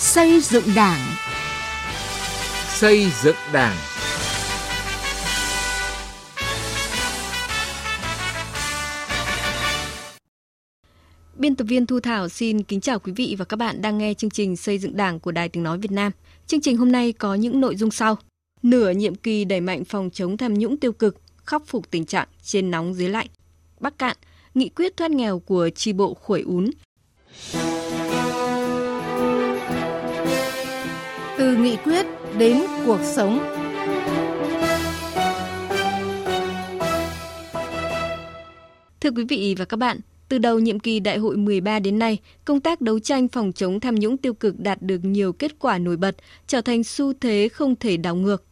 Xây dựng Đảng. Xây dựng Đảng. Biên tập viên Thu Thảo xin kính chào quý vị và các bạn đang nghe chương trình Xây dựng Đảng của Đài Tiếng Nói Việt Nam. Chương trình hôm nay có những nội dung sau. Nửa nhiệm kỳ đẩy mạnh phòng chống tham nhũng tiêu cực, khắc phục tình trạng trên nóng dưới lạnh. Bắc Cạn, nghị quyết thoát nghèo của tri bộ Khuổi Ún. Từ nghị quyết đến cuộc sống. Thưa quý vị và các bạn, từ đầu nhiệm kỳ đại hội 13 đến nay, công tác đấu tranh phòng chống tham nhũng tiêu cực đạt được nhiều kết quả nổi bật, trở thành xu thế không thể đảo ngược.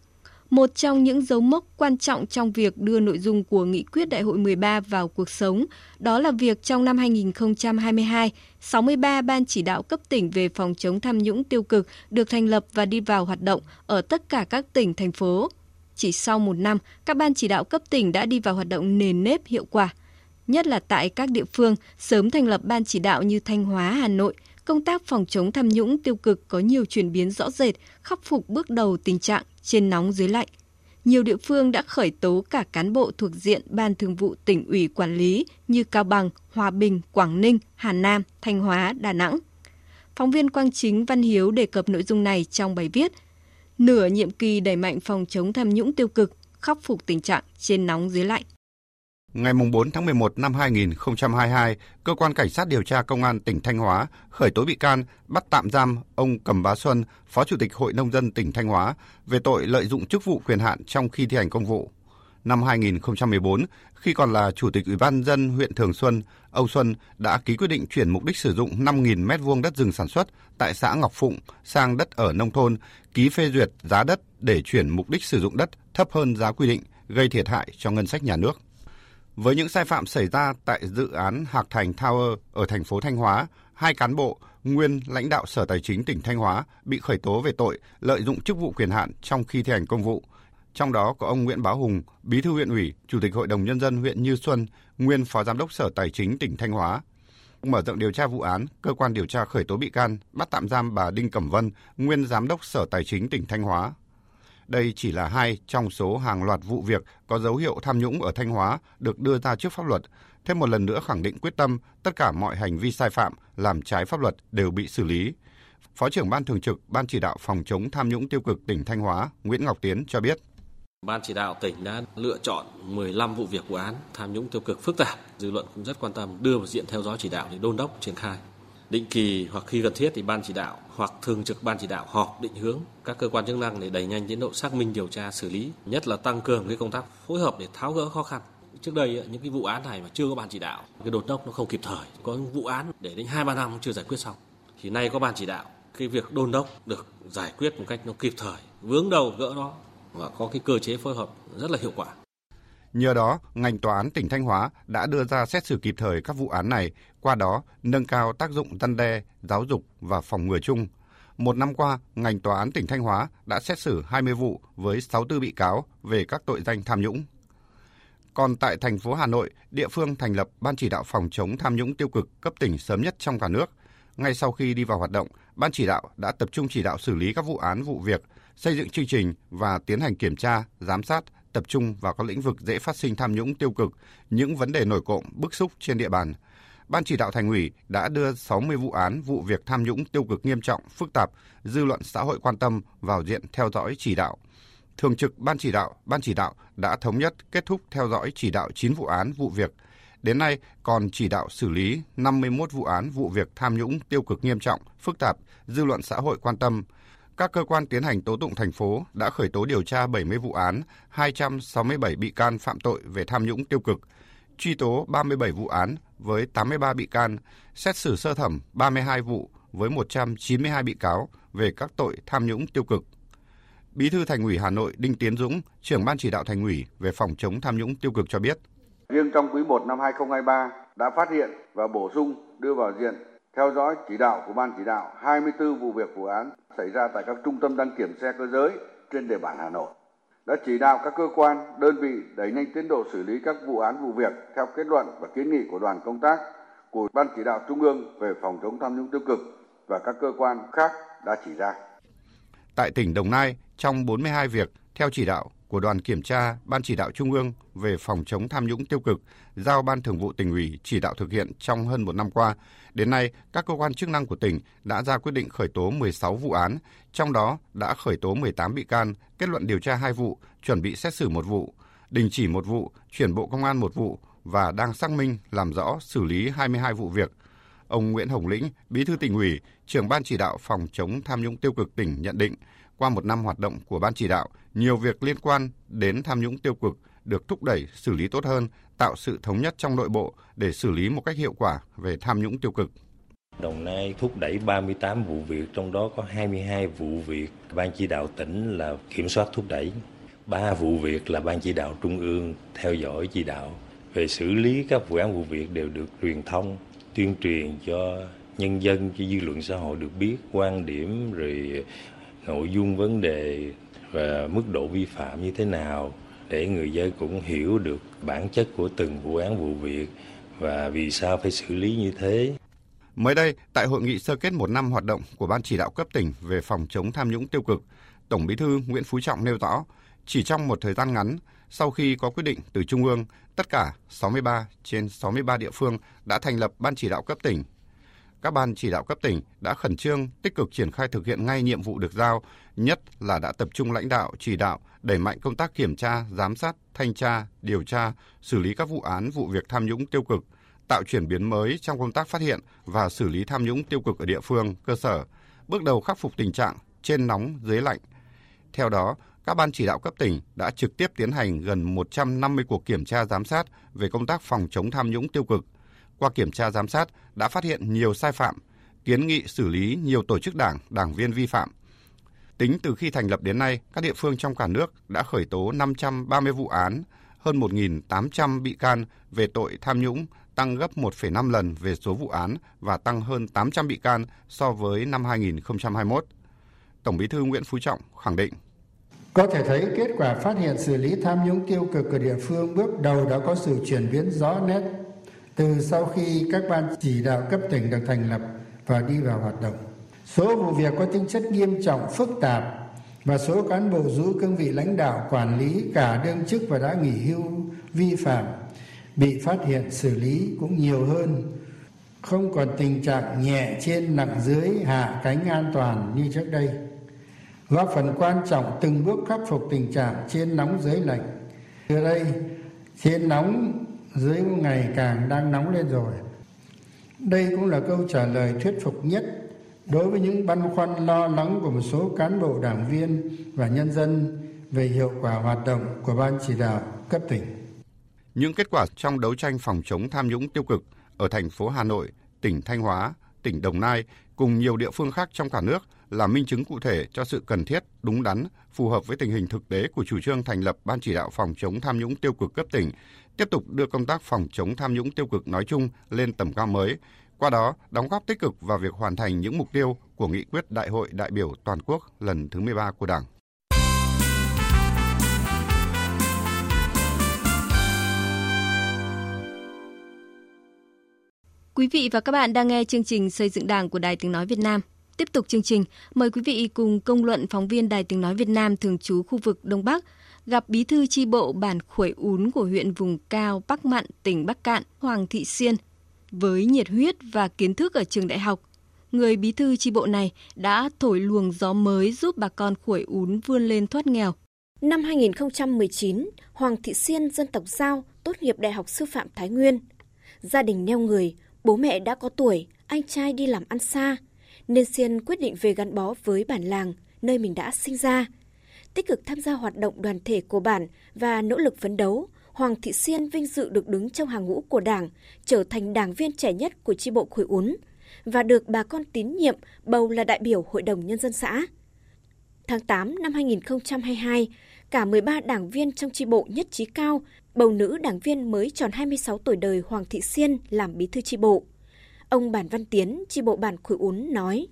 Một trong những dấu mốc quan trọng trong việc đưa nội dung của nghị quyết đại hội 13 vào cuộc sống, đó là việc trong năm 2022, 63 ban chỉ đạo cấp tỉnh về phòng chống tham nhũng tiêu cực được thành lập và đi vào hoạt động ở tất cả các tỉnh, thành phố. Chỉ sau một năm, các ban chỉ đạo cấp tỉnh đã đi vào hoạt động nền nếp hiệu quả – nhất là tại các địa phương sớm thành lập ban chỉ đạo như Thanh Hóa, Hà Nội, công tác phòng chống tham nhũng tiêu cực có nhiều chuyển biến rõ rệt, khắc phục bước đầu tình trạng trên nóng dưới lạnh. Nhiều địa phương đã khởi tố cả cán bộ thuộc diện Ban Thường vụ tỉnh ủy quản lý như Cao Bằng, Hòa Bình, Quảng Ninh, Hà Nam, Thanh Hóa, Đà Nẵng. Phóng viên Quang Chính Văn Hiếu đề cập nội dung này trong bài viết Nửa nhiệm kỳ đẩy mạnh phòng chống tham nhũng tiêu cực, khắc phục tình trạng trên nóng dưới lạnh. Ngày 4 tháng 11 năm 2022, Cơ quan Cảnh sát điều tra Công an tỉnh Thanh Hóa khởi tố bị can, bắt tạm giam ông Cầm Bá Xuân, Phó Chủ tịch Hội Nông dân tỉnh Thanh Hóa về tội lợi dụng chức vụ quyền hạn trong khi thi hành công vụ. Năm 2014, khi còn là Chủ tịch Ủy ban dân huyện Thường Xuân, ông Xuân đã ký quyết định chuyển mục đích sử dụng 5.000 m2 đất rừng sản xuất tại xã Ngọc Phụng sang đất ở nông thôn, ký phê duyệt giá đất để chuyển mục đích sử dụng đất thấp hơn giá quy định, gây thiệt hại cho ngân sách nhà nước. Với những sai phạm xảy ra tại dự án Hạc Thành Tower ở thành phố Thanh Hóa, hai cán bộ nguyên lãnh đạo Sở Tài chính tỉnh Thanh Hóa bị khởi tố về tội lợi dụng chức vụ quyền hạn trong khi thi hành công vụ. Trong đó có ông Nguyễn Bá Hùng, Bí thư huyện ủy, Chủ tịch Hội đồng Nhân dân huyện Như Xuân, nguyên Phó Giám đốc Sở Tài chính tỉnh Thanh Hóa. Mở rộng điều tra vụ án, cơ quan điều tra khởi tố bị can, bắt tạm giam bà Đinh Cẩm Vân, nguyên Giám đốc Sở Tài chính tỉnh Thanh Hóa đây chỉ là hai trong số hàng loạt vụ việc có dấu hiệu tham nhũng ở Thanh Hóa được đưa ra trước pháp luật, thêm một lần nữa khẳng định quyết tâm tất cả mọi hành vi sai phạm làm trái pháp luật đều bị xử lý. Phó trưởng Ban Thường trực Ban Chỉ đạo Phòng chống tham nhũng tiêu cực tỉnh Thanh Hóa Nguyễn Ngọc Tiến cho biết. Ban chỉ đạo tỉnh đã lựa chọn 15 vụ việc vụ án tham nhũng tiêu cực phức tạp, dư luận cũng rất quan tâm đưa vào diện theo dõi chỉ đạo để đôn đốc triển khai định kỳ hoặc khi cần thiết thì ban chỉ đạo hoặc thường trực ban chỉ đạo họp định hướng các cơ quan chức năng để đẩy nhanh tiến độ xác minh điều tra xử lý, nhất là tăng cường cái công tác phối hợp để tháo gỡ khó khăn. Trước đây những cái vụ án này mà chưa có ban chỉ đạo, cái đột đốc nó không kịp thời. Có những vụ án để đến hai ba năm chưa giải quyết xong, thì nay có ban chỉ đạo, cái việc đôn đốc được giải quyết một cách nó kịp thời, vướng đầu gỡ nó và có cái cơ chế phối hợp rất là hiệu quả. Nhờ đó, ngành tòa án tỉnh Thanh Hóa đã đưa ra xét xử kịp thời các vụ án này, qua đó nâng cao tác dụng răn đe, giáo dục và phòng ngừa chung. Một năm qua, ngành tòa án tỉnh Thanh Hóa đã xét xử 20 vụ với 64 bị cáo về các tội danh tham nhũng. Còn tại thành phố Hà Nội, địa phương thành lập Ban chỉ đạo phòng chống tham nhũng tiêu cực cấp tỉnh sớm nhất trong cả nước. Ngay sau khi đi vào hoạt động, Ban chỉ đạo đã tập trung chỉ đạo xử lý các vụ án vụ việc, xây dựng chương trình và tiến hành kiểm tra, giám sát, tập trung vào các lĩnh vực dễ phát sinh tham nhũng tiêu cực, những vấn đề nổi cộm, bức xúc trên địa bàn. Ban chỉ đạo thành ủy đã đưa 60 vụ án vụ việc tham nhũng tiêu cực nghiêm trọng, phức tạp, dư luận xã hội quan tâm vào diện theo dõi chỉ đạo. Thường trực Ban chỉ đạo, Ban chỉ đạo đã thống nhất kết thúc theo dõi chỉ đạo 9 vụ án vụ việc. Đến nay còn chỉ đạo xử lý 51 vụ án vụ việc tham nhũng tiêu cực nghiêm trọng, phức tạp, dư luận xã hội quan tâm, các cơ quan tiến hành tố tụng thành phố đã khởi tố điều tra 70 vụ án, 267 bị can phạm tội về tham nhũng tiêu cực, truy tố 37 vụ án với 83 bị can, xét xử sơ thẩm 32 vụ với 192 bị cáo về các tội tham nhũng tiêu cực. Bí thư Thành ủy Hà Nội Đinh Tiến Dũng, trưởng ban chỉ đạo Thành ủy về phòng chống tham nhũng tiêu cực cho biết. Riêng trong quý 1 năm 2023 đã phát hiện và bổ sung đưa vào diện theo dõi chỉ đạo của ban chỉ đạo 24 vụ việc vụ án xảy ra tại các trung tâm đăng kiểm xe cơ giới trên địa bàn Hà Nội đã chỉ đạo các cơ quan, đơn vị đẩy nhanh tiến độ xử lý các vụ án vụ việc theo kết luận và kiến nghị của đoàn công tác của Ban chỉ đạo Trung ương về phòng chống tham nhũng tiêu cực và các cơ quan khác đã chỉ ra. Tại tỉnh Đồng Nai, trong 42 việc theo chỉ đạo của đoàn kiểm tra Ban chỉ đạo Trung ương về phòng chống tham nhũng tiêu cực giao Ban Thường vụ tỉnh ủy chỉ đạo thực hiện trong hơn một năm qua. Đến nay, các cơ quan chức năng của tỉnh đã ra quyết định khởi tố 16 vụ án, trong đó đã khởi tố 18 bị can, kết luận điều tra 2 vụ, chuẩn bị xét xử một vụ, đình chỉ một vụ, chuyển bộ công an một vụ và đang xác minh làm rõ xử lý 22 vụ việc. Ông Nguyễn Hồng Lĩnh, Bí thư tỉnh ủy, trưởng ban chỉ đạo phòng chống tham nhũng tiêu cực tỉnh nhận định, qua một năm hoạt động của ban chỉ đạo, nhiều việc liên quan đến tham nhũng tiêu cực được thúc đẩy xử lý tốt hơn, tạo sự thống nhất trong nội bộ để xử lý một cách hiệu quả về tham nhũng tiêu cực. Đồng Nai thúc đẩy 38 vụ việc, trong đó có 22 vụ việc ban chỉ đạo tỉnh là kiểm soát thúc đẩy. Ba vụ việc là ban chỉ đạo trung ương theo dõi chỉ đạo. Về xử lý các vụ án vụ việc đều được truyền thông, tuyên truyền cho nhân dân, cho dư luận xã hội được biết quan điểm rồi nội dung vấn đề và mức độ vi phạm như thế nào để người dân cũng hiểu được bản chất của từng vụ án vụ việc và vì sao phải xử lý như thế. Mới đây, tại hội nghị sơ kết một năm hoạt động của Ban chỉ đạo cấp tỉnh về phòng chống tham nhũng tiêu cực, Tổng Bí thư Nguyễn Phú Trọng nêu rõ, chỉ trong một thời gian ngắn, sau khi có quyết định từ Trung ương, tất cả 63 trên 63 địa phương đã thành lập Ban chỉ đạo cấp tỉnh các ban chỉ đạo cấp tỉnh đã khẩn trương tích cực triển khai thực hiện ngay nhiệm vụ được giao, nhất là đã tập trung lãnh đạo, chỉ đạo, đẩy mạnh công tác kiểm tra, giám sát, thanh tra, điều tra, xử lý các vụ án, vụ việc tham nhũng tiêu cực, tạo chuyển biến mới trong công tác phát hiện và xử lý tham nhũng tiêu cực ở địa phương, cơ sở, bước đầu khắc phục tình trạng trên nóng dưới lạnh. Theo đó, các ban chỉ đạo cấp tỉnh đã trực tiếp tiến hành gần 150 cuộc kiểm tra giám sát về công tác phòng chống tham nhũng tiêu cực – qua kiểm tra giám sát đã phát hiện nhiều sai phạm, kiến nghị xử lý nhiều tổ chức đảng, đảng viên vi phạm. Tính từ khi thành lập đến nay, các địa phương trong cả nước đã khởi tố 530 vụ án, hơn 1.800 bị can về tội tham nhũng, tăng gấp 1,5 lần về số vụ án và tăng hơn 800 bị can so với năm 2021. Tổng Bí thư Nguyễn Phú Trọng khẳng định có thể thấy kết quả phát hiện xử lý tham nhũng tiêu cực ở địa phương bước đầu đã có sự chuyển biến rõ nét từ sau khi các ban chỉ đạo cấp tỉnh được thành lập và đi vào hoạt động, số vụ việc có tính chất nghiêm trọng, phức tạp và số cán bộ giữ cương vị lãnh đạo, quản lý cả đương chức và đã nghỉ hưu vi phạm bị phát hiện xử lý cũng nhiều hơn. Không còn tình trạng nhẹ trên nặng dưới hạ cánh an toàn như trước đây. Góp phần quan trọng từng bước khắc phục tình trạng trên nóng dưới lạnh. Từ đây, trên nóng dưới ngày càng đang nóng lên rồi đây cũng là câu trả lời thuyết phục nhất đối với những băn khoăn lo lắng của một số cán bộ đảng viên và nhân dân về hiệu quả hoạt động của ban chỉ đạo cấp tỉnh. Những kết quả trong đấu tranh phòng chống tham nhũng tiêu cực ở thành phố Hà Nội, tỉnh Thanh Hóa, tỉnh Đồng Nai cùng nhiều địa phương khác trong cả nước là minh chứng cụ thể cho sự cần thiết, đúng đắn, phù hợp với tình hình thực tế của chủ trương thành lập Ban chỉ đạo phòng chống tham nhũng tiêu cực cấp tỉnh tiếp tục đưa công tác phòng chống tham nhũng tiêu cực nói chung lên tầm cao mới, qua đó đóng góp tích cực vào việc hoàn thành những mục tiêu của nghị quyết Đại hội đại biểu toàn quốc lần thứ 13 của Đảng. Quý vị và các bạn đang nghe chương trình Xây dựng Đảng của Đài Tiếng Nói Việt Nam. Tiếp tục chương trình, mời quý vị cùng công luận phóng viên Đài Tiếng Nói Việt Nam thường trú khu vực Đông Bắc gặp bí thư chi bộ bản khuổi ún của huyện vùng cao Bắc Mặn, tỉnh Bắc Cạn, Hoàng Thị Siên. Với nhiệt huyết và kiến thức ở trường đại học, người bí thư chi bộ này đã thổi luồng gió mới giúp bà con khuổi ún vươn lên thoát nghèo. Năm 2019, Hoàng Thị Siên dân tộc Giao tốt nghiệp Đại học Sư phạm Thái Nguyên. Gia đình neo người, bố mẹ đã có tuổi, anh trai đi làm ăn xa, nên Siên quyết định về gắn bó với bản làng, nơi mình đã sinh ra – tích cực tham gia hoạt động đoàn thể của bản và nỗ lực phấn đấu, Hoàng Thị Siên vinh dự được đứng trong hàng ngũ của Đảng, trở thành đảng viên trẻ nhất của chi bộ Khối Ún và được bà con tín nhiệm bầu là đại biểu Hội đồng Nhân dân xã. Tháng 8 năm 2022, cả 13 đảng viên trong chi bộ nhất trí cao bầu nữ đảng viên mới tròn 26 tuổi đời Hoàng Thị Siên làm bí thư chi bộ. Ông Bản Văn Tiến, chi bộ bản Khối Ún nói.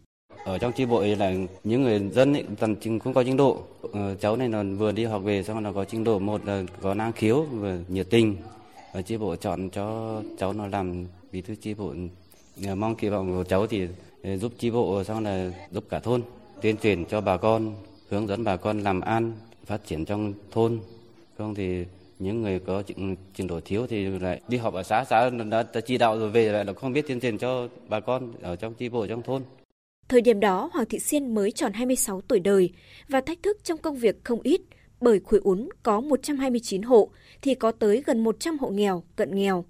Ở trong chi bộ là những người dân ấy, tầm cũng có trình độ. Ờ, cháu này là vừa đi học về xong là có trình độ một là có năng khiếu và nhiệt tình. Và chi bộ chọn cho cháu nó làm bí thư chi bộ. Mong kỳ vọng của cháu thì ờ, giúp chi bộ xong là giúp cả thôn tuyên truyền cho bà con hướng dẫn bà con làm ăn phát triển trong thôn không thì những người có trình độ thiếu thì lại đi học ở xã xã đã, đã chỉ đạo rồi về lại là không biết tuyên truyền cho bà con ở trong chi bộ trong thôn Thời điểm đó, Hoàng Thị Siên mới tròn 26 tuổi đời và thách thức trong công việc không ít, bởi Khuổi Ún có 129 hộ thì có tới gần 100 hộ nghèo, cận nghèo.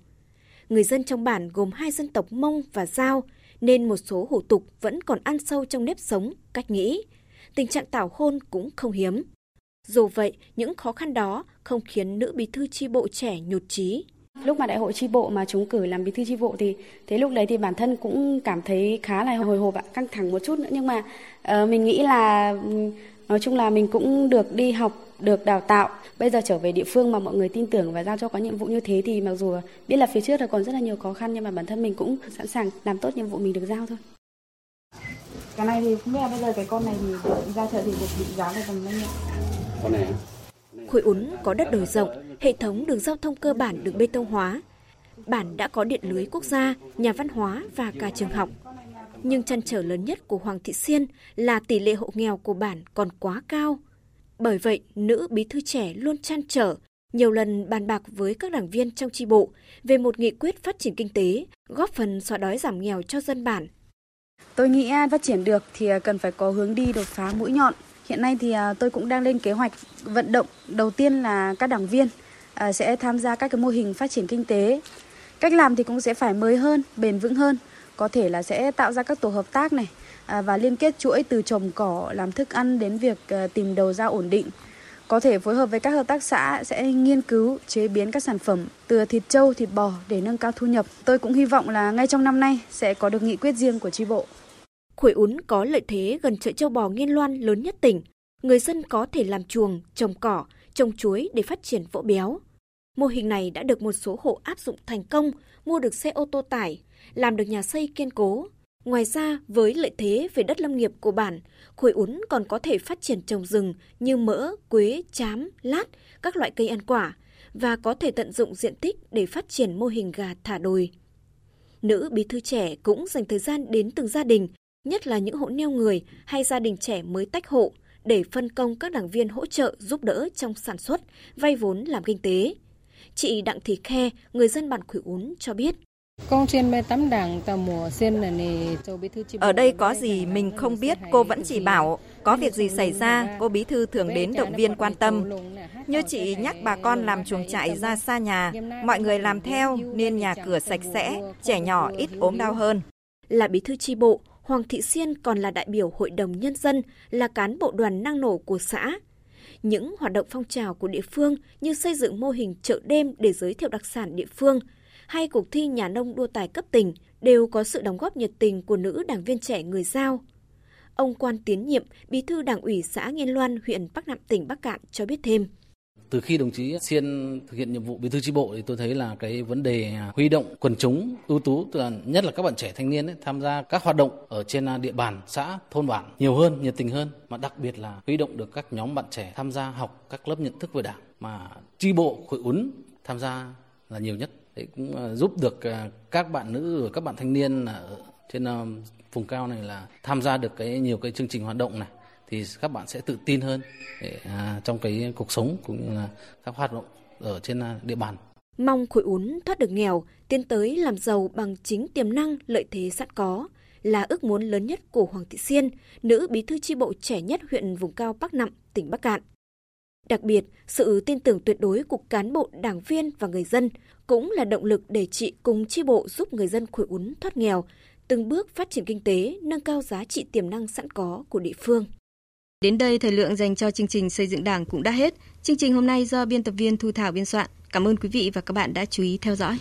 Người dân trong bản gồm hai dân tộc Mông và Giao, nên một số hủ tục vẫn còn ăn sâu trong nếp sống, cách nghĩ. Tình trạng tảo hôn cũng không hiếm. Dù vậy, những khó khăn đó không khiến nữ bí thư chi bộ trẻ nhụt chí. Lúc mà đại hội chi bộ mà chúng cử làm bí thư chi bộ thì thế lúc đấy thì bản thân cũng cảm thấy khá là hồi hộp căng thẳng một chút nữa. Nhưng mà uh, mình nghĩ là nói chung là mình cũng được đi học được đào tạo. Bây giờ trở về địa phương mà mọi người tin tưởng và giao cho có nhiệm vụ như thế thì mặc dù biết là phía trước là còn rất là nhiều khó khăn nhưng mà bản thân mình cũng sẵn sàng làm tốt nhiệm vụ mình được giao thôi. Cái này thì không biết là bây giờ cái con này thì ra chợ thì được định giá là tầm bao nhiêu? Con này Khuổi Ún có đất đồi rộng, hệ thống đường giao thông cơ bản được bê tông hóa. Bản đã có điện lưới quốc gia, nhà văn hóa và cả trường học. Nhưng chăn trở lớn nhất của Hoàng Thị Siên là tỷ lệ hộ nghèo của bản còn quá cao. Bởi vậy, nữ bí thư trẻ luôn chăn trở, nhiều lần bàn bạc với các đảng viên trong tri bộ về một nghị quyết phát triển kinh tế, góp phần xóa đói giảm nghèo cho dân bản. Tôi nghĩ à, phát triển được thì à, cần phải có hướng đi đột phá mũi nhọn. Hiện nay thì à, tôi cũng đang lên kế hoạch vận động đầu tiên là các đảng viên À, sẽ tham gia các cái mô hình phát triển kinh tế. Cách làm thì cũng sẽ phải mới hơn, bền vững hơn, có thể là sẽ tạo ra các tổ hợp tác này à, và liên kết chuỗi từ trồng cỏ làm thức ăn đến việc à, tìm đầu ra ổn định. Có thể phối hợp với các hợp tác xã sẽ nghiên cứu chế biến các sản phẩm từ thịt trâu, thịt bò để nâng cao thu nhập. Tôi cũng hy vọng là ngay trong năm nay sẽ có được nghị quyết riêng của tri bộ. Khuổi Ún có lợi thế gần chợ châu bò Nghiên Loan lớn nhất tỉnh. Người dân có thể làm chuồng, trồng cỏ, trồng chuối để phát triển vỗ béo. Mô hình này đã được một số hộ áp dụng thành công, mua được xe ô tô tải, làm được nhà xây kiên cố. Ngoài ra, với lợi thế về đất lâm nghiệp của bản, khối Ún còn có thể phát triển trồng rừng như mỡ, quế, chám, lát, các loại cây ăn quả và có thể tận dụng diện tích để phát triển mô hình gà thả đồi. Nữ bí thư trẻ cũng dành thời gian đến từng gia đình, nhất là những hộ neo người hay gia đình trẻ mới tách hộ, để phân công các đảng viên hỗ trợ giúp đỡ trong sản xuất, vay vốn làm kinh tế. Chị Đặng Thị Khe, người dân bản Khuỷu Ún cho biết. Ở đây có gì mình không biết, cô vẫn chỉ bảo, có việc gì xảy ra, cô bí thư thường đến động viên quan tâm. Như chị nhắc bà con làm chuồng trại ra xa nhà, mọi người làm theo nên nhà cửa sạch sẽ, trẻ nhỏ ít ốm đau hơn. Là bí thư chi bộ, Hoàng Thị Xiên còn là đại biểu Hội đồng Nhân dân, là cán bộ đoàn năng nổ của xã. Những hoạt động phong trào của địa phương như xây dựng mô hình chợ đêm để giới thiệu đặc sản địa phương, hay cuộc thi nhà nông đua tài cấp tỉnh đều có sự đóng góp nhiệt tình của nữ đảng viên trẻ người Giao. Ông Quan Tiến Nhiệm, bí thư đảng ủy xã Nghiên Loan, huyện Bắc Nạm, tỉnh Bắc Cạn cho biết thêm. Từ khi đồng chí Xiên thực hiện nhiệm vụ bí thư chi bộ thì tôi thấy là cái vấn đề huy động quần chúng ưu tú, tức là nhất là các bạn trẻ thanh niên ấy, tham gia các hoạt động ở trên à, địa bàn xã, thôn bản nhiều hơn, nhiệt tình hơn, mà đặc biệt là huy động được các nhóm bạn trẻ tham gia học các lớp nhận thức về đảng. Mà chi bộ hội ún tham gia là nhiều nhất. Đấy cũng à, giúp được à, các bạn nữ các bạn thanh niên ở trên vùng cao này là tham gia được cái nhiều cái chương trình hoạt động này thì các bạn sẽ tự tin hơn để, à, trong cái cuộc sống cũng như là các hoạt động ở trên à, địa bàn. Mong Khối Ún thoát được nghèo, tiến tới làm giàu bằng chính tiềm năng lợi thế sẵn có là ước muốn lớn nhất của Hoàng Thị Siên, nữ bí thư chi bộ trẻ nhất huyện vùng cao Bắc Nậm, tỉnh Bắc Cạn. Đặc biệt, sự tin tưởng tuyệt đối của cán bộ, đảng viên và người dân cũng là động lực để chị cùng chi bộ giúp người dân Khối Ún thoát nghèo, từng bước phát triển kinh tế, nâng cao giá trị tiềm năng sẵn có của địa phương. Đến đây thời lượng dành cho chương trình xây dựng Đảng cũng đã hết. Chương trình hôm nay do biên tập viên Thu Thảo biên soạn. Cảm ơn quý vị và các bạn đã chú ý theo dõi.